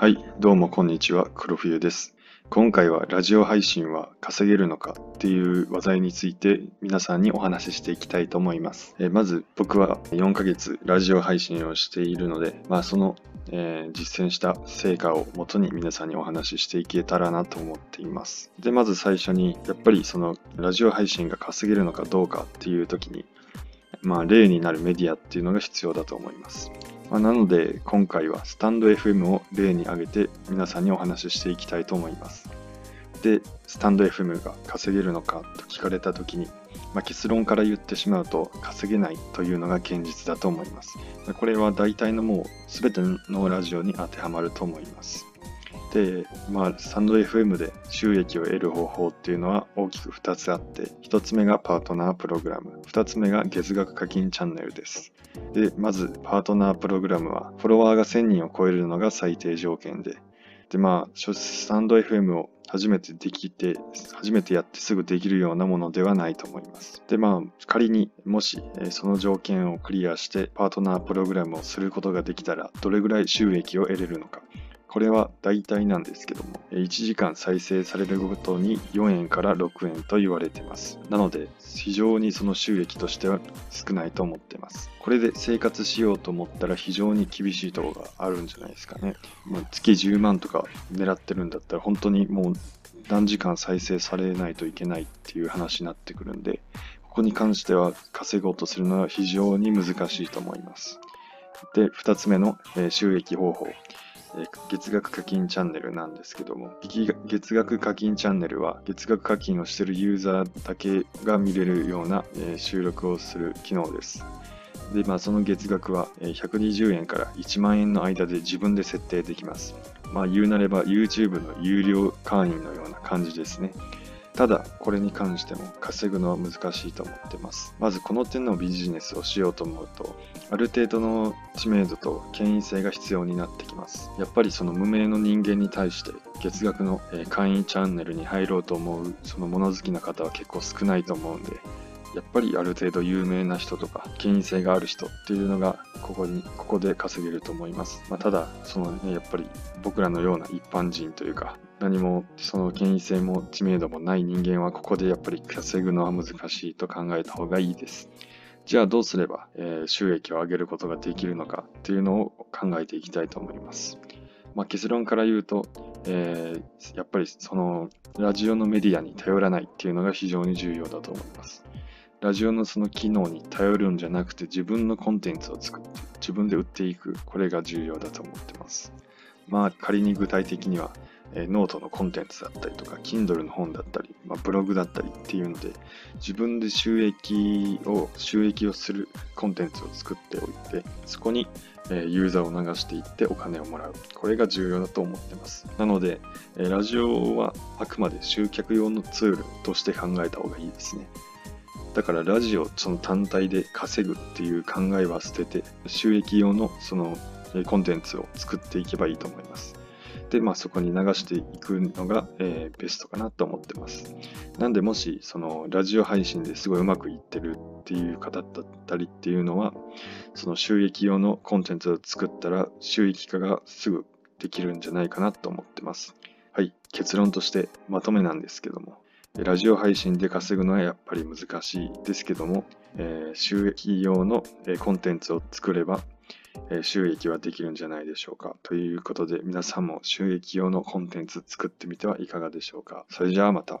はい、どうもこんにちは、黒冬です。今回はラジオ配信は稼げるのかっていう話題について皆さんにお話ししていきたいと思います。えまず僕は4ヶ月ラジオ配信をしているので、まあ、その、えー実践した成果をもとに皆さんにお話ししていけたらなと思っています。で、まず最初にやっぱりそのラジオ配信が稼げるのかどうかっていう時に、まあ、例になるメディアっていうのが必要だと思います。まあなので今回はスタンド FM を例に挙げて皆さんにお話ししていきたいと思います。で、スタンド FM が稼げるのかと聞かれた時に、まあ、結論から言ってしまうと稼げないというのが現実だと思います。これは大体のもう全てのラジオに当てはまると思います。で、まあ、スタンド FM で収益を得る方法っていうのは大きく2つあって、1つ目がパートナープログラム、2つ目が月額課金チャンネルです。で、まず、パートナープログラムは、フォロワーが1000人を超えるのが最低条件で、で、まあ、スタンド FM を初めてできて、初めてやってすぐできるようなものではないと思います。で、まあ、仮にもし、その条件をクリアして、パートナープログラムをすることができたら、どれぐらい収益を得れるのか。これは大体なんですけども、1時間再生されるごとに4円から6円と言われています。なので、非常にその収益としては少ないと思っています。これで生活しようと思ったら非常に厳しいところがあるんじゃないですかね。まあ、月10万とか狙ってるんだったら本当にもう何時間再生されないといけないっていう話になってくるんで、ここに関しては稼ごうとするのは非常に難しいと思います。で、2つ目の、収益方法。月額課金チャンネルなんですけども、月額課金チャンネルは月額課金をしているユーザーだけが見れるような、え収録をする機能です。で、まあ、その月額は120円から1万円の間で自分で設定できます。まあ、言うなれば YouTube の有料会員のような感じですね。ただ、これに関しても稼ぐのは難しいと思ってます。まずこの点のビジネスをしようと思うと、ある程度の知名度と権威性が必要になってきます。やっぱりその無名の人間に対して月額のえ会員チャンネルに入ろうと思うその物好きな方は結構少ないと思うんで、やっぱりある程度有名な人とか権威性がある人っていうのがここにここで稼げると思います。まあ、ただその、ね、やっぱり僕らのような一般人というか何もその権威性も知名度もない人間はここでやっぱり稼ぐのは難しいと考えた方がいいです。じゃあどうすれば、え収益を上げることができるのかっていうのを考えていきたいと思います。まあ、結論から言うと、えーやっぱりそのラジオのメディアに頼らないっていうのが非常に重要だと思います。ラジオのその機能に頼るんじゃなくて自分のコンテンツを作って自分で売っていくこれが重要だと思ってます。まあ仮に具体的には、ノートのコンテンツだったりとか Kindle の本だったり、まあ、ブログだったりっていうので自分で収益を収益をするコンテンツを作っておいてそこにユーザーを流していってお金をもらう。これが重要だと思ってます。なので、ラジオはあくまで集客用のツールとして考えた方がいいですね。だからラジオその単体で稼ぐっていう考えは捨てて、収益用のそのコンテンツを作っていけばいいと思います。で、まあそこに流していくのが、えーベストかなと思ってます。なんでもし、そのラジオ配信ですごいうまくいってるっていう方だったりっていうのは、その収益用のコンテンツを作ったら収益化がすぐできるんじゃないかなと思ってます。はい、結論としてまとめなんですけども、ラジオ配信で稼ぐのはやっぱり難しいですけども、えー収益用のコンテンツを作れば、え収益はできるんじゃないでしょうか。ということで皆さんも収益用のコンテンツ作ってみてはいかがでしょうか。それじゃあまた。